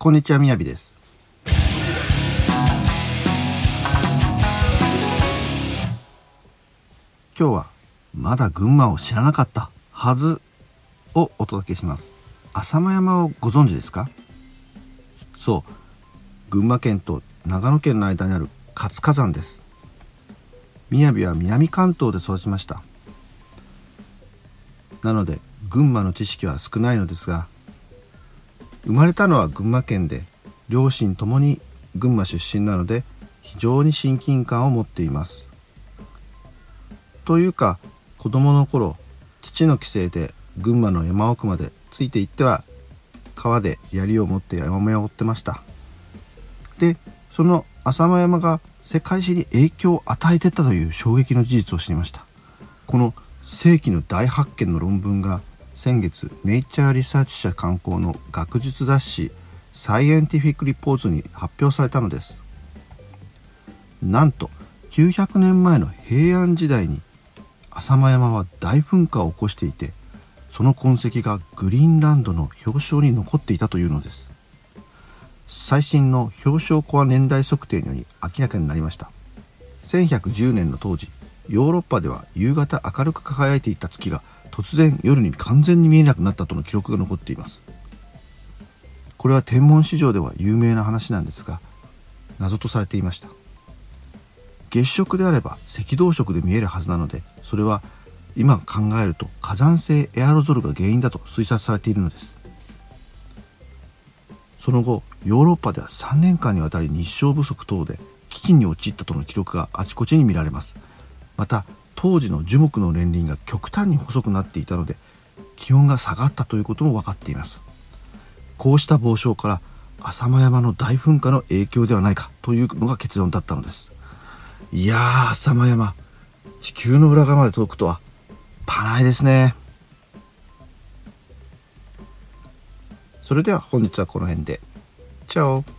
こんにちはみやびです。今日はまだ群馬を知らなかったはずをお届けします。浅間山をご存知ですか？そう。群馬県と長野県の間にある活火山です。雅は南関東で育ちました。なので群馬の知識は少ないのですが生まれたのは群馬県で両親ともに群馬出身なので非常に親近感を持っています。というか子供の頃父の帰省で群馬の山奥までついて行っては川で槍を持って山目を追ってました。でその浅間山が世界史に影響を与えてたという衝撃の事実を知りました。この世紀の大発見の論文が先月ネイチャーリサーチ社刊行の学術雑誌サイエンティフィック・リポーツに発表されたのです。なんと900年前の平安時代に浅間山は大噴火を起こしていてその痕跡がグリーンランドの氷床に残っていたというのです。最新の氷床コア年代測定により明らかになりました。1110年の当時ヨーロッパでは夕方明るく輝いていた月が突然夜に完全に見えなくなったとの記録が残っています。これは天文史上では有名な話なんですが謎とされていました。月食であれば赤道色で見えるはずなのでそれは今考えると火山性エアロゾルが原因だと推察されているのです。その後ヨーロッパでは3年間にわたり日照不足等で飢饉に陥ったとの記録があちこちに見られます。また当時の樹木の年輪が極端に細くなっていたので気温が下がったということも分かっています。こうした傍証から浅間山の大噴火の影響ではないかというのが結論だったのです。いやー浅間山地球の裏側まで届くとはパないですね。それでは本日はこの辺で。チャオ。